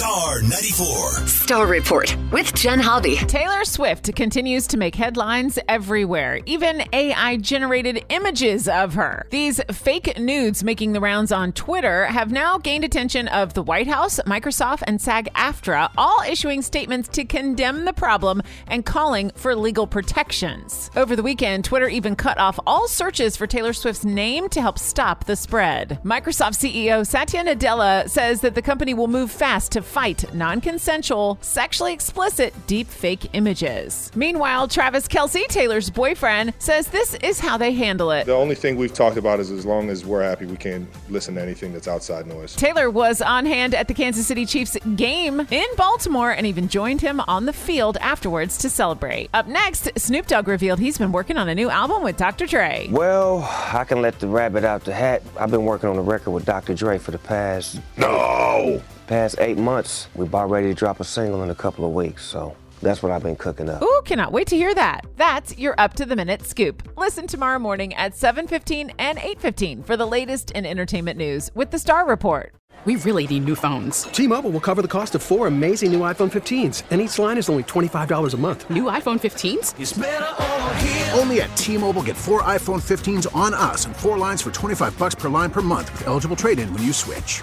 Star 94. Star Report with Jen Hobby. Taylor Swift continues to make headlines everywhere, even AI generated images of her. These fake nudes making the rounds on Twitter have now gained attention of the White House, Microsoft, and SAG AFTRA, all issuing statements to condemn the problem and calling for legal protections. Over the weekend, Twitter even cut off all searches for Taylor Swift's name to help stop the spread. Microsoft CEO Satya Nadella says that the company will move fast to fight non consensual, sexually explicit deep fake images. Meanwhile, Travis Kelce, Taylor's boyfriend, says this is how they handle it. The only thing we've talked about is as long as we're happy, we can't listen to anything that's outside noise. Taylor was on hand at the Kansas City Chiefs game in Baltimore and even joined him on the field afterwards to celebrate. Up next, Snoop Dogg revealed he's been working on a new album with Dr. Dre. Well, I can let the rabbit out the hat. I've been working on a record with Dr. Dre for the past No! Past eight months. We're about ready to drop a single in a couple of weeks, so that's what I've been cooking up. Ooh, cannot wait to hear that. That's your up to the minute scoop. Listen tomorrow morning at 7:15 and 8:15 for the latest in entertainment news with the Star Report. We really need new phones. T-Mobile will cover the cost of four amazing new iPhone 15s, and each line is only $25 a month. New iPhone 15s? Only at T-Mobile get four iPhone 15s on us and four lines for 25 bucks per line per month with eligible trade-in when you switch.